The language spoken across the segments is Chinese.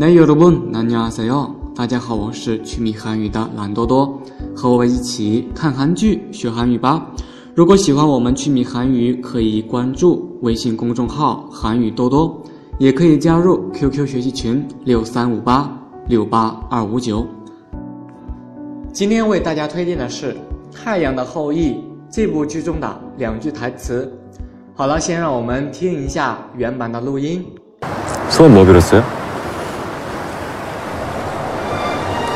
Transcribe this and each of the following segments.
네 여러분 안녕하세요. 大家好，我是趣米韩语的懒多多，和我一起看韩剧学韩语吧。如果喜欢我们趣米韩语，可以关注微信公众号韩语多多，也可以加入 QQ 学习群六三五八六八二五九。今天为大家推荐的是《太阳的后裔》这部剧中的两句台词。好了，先让我们听一下原版的录音。소원뭐빌었어요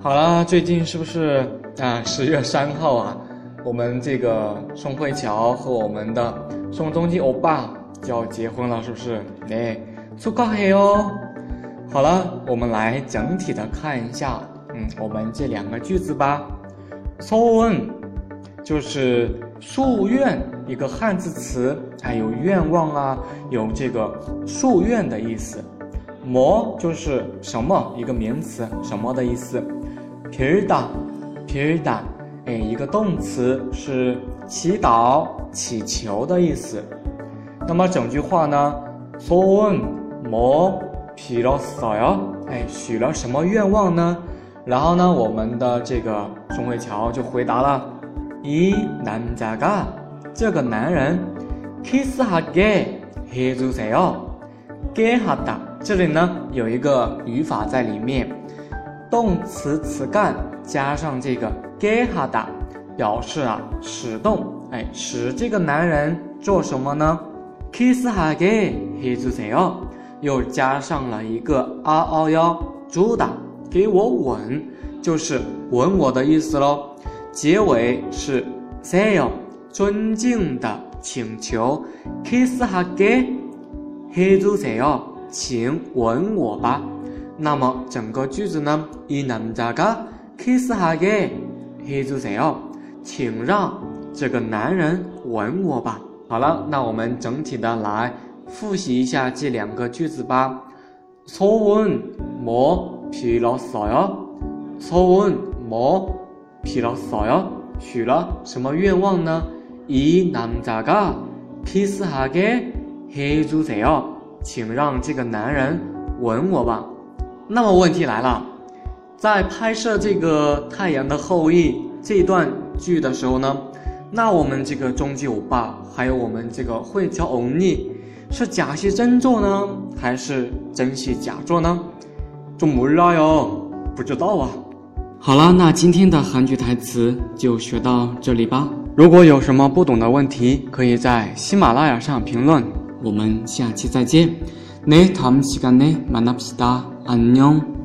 好啦，最近是不是啊？十、月三号啊，我们这个宋慧乔和我们的宋仲基欧巴就要结婚了，是不是？哎，出告黑哦。好了，我们来整体的看一下，嗯，我们这两个句子吧。소원就是夙愿，一个汉字词，还有愿望啊，有这个夙愿的意思。么就是什么一个名词，什么的意思。빌다빌다哎，一个动词是祈祷、祈求的意思。那么整句话呢？소원뭐빌었어 요？ 哎，许了什么愿望呢？然后呢，我们的这个宋慧乔就回答了：이남자가这个男人키스하게해주세 요。 게하다这里呢有一个语法在里面， 动词词干加上这个 gehada 表示啊使动哎使这个男人做什么呢？Kiss 哈 gay 嘿组怎样又加上了一个 aoyo 主打给我吻就是吻我的意思喽结尾是 sail 尊敬的请求 kiss 哈 gay 嘿组怎样请吻我吧。那么整个句子呢？이남자가 kiss 하게해주세 요， 请让这个男人吻我吧。好了，那我们整体的来复习一下这两个句子吧。소원뭐 빌었어 요？ 소원뭐빌었어 요？ 许了什么愿望呢？이남자가키스하게해주세 요。 请让这个男人吻我吧。 那么问题来了，在拍摄这个《太阳的后裔》这段剧的时候呢，那我们这个中基欧巴还有我们这个慧乔欧尼是假戏真做呢，还是真戏假做呢？就몰라 요， 不知道啊。好了，那今天的韩剧台词就学到这里吧。如果有什么不懂的问题，可以在喜马拉雅上评论。我们下期再见。네다음시간에만납시다 안녕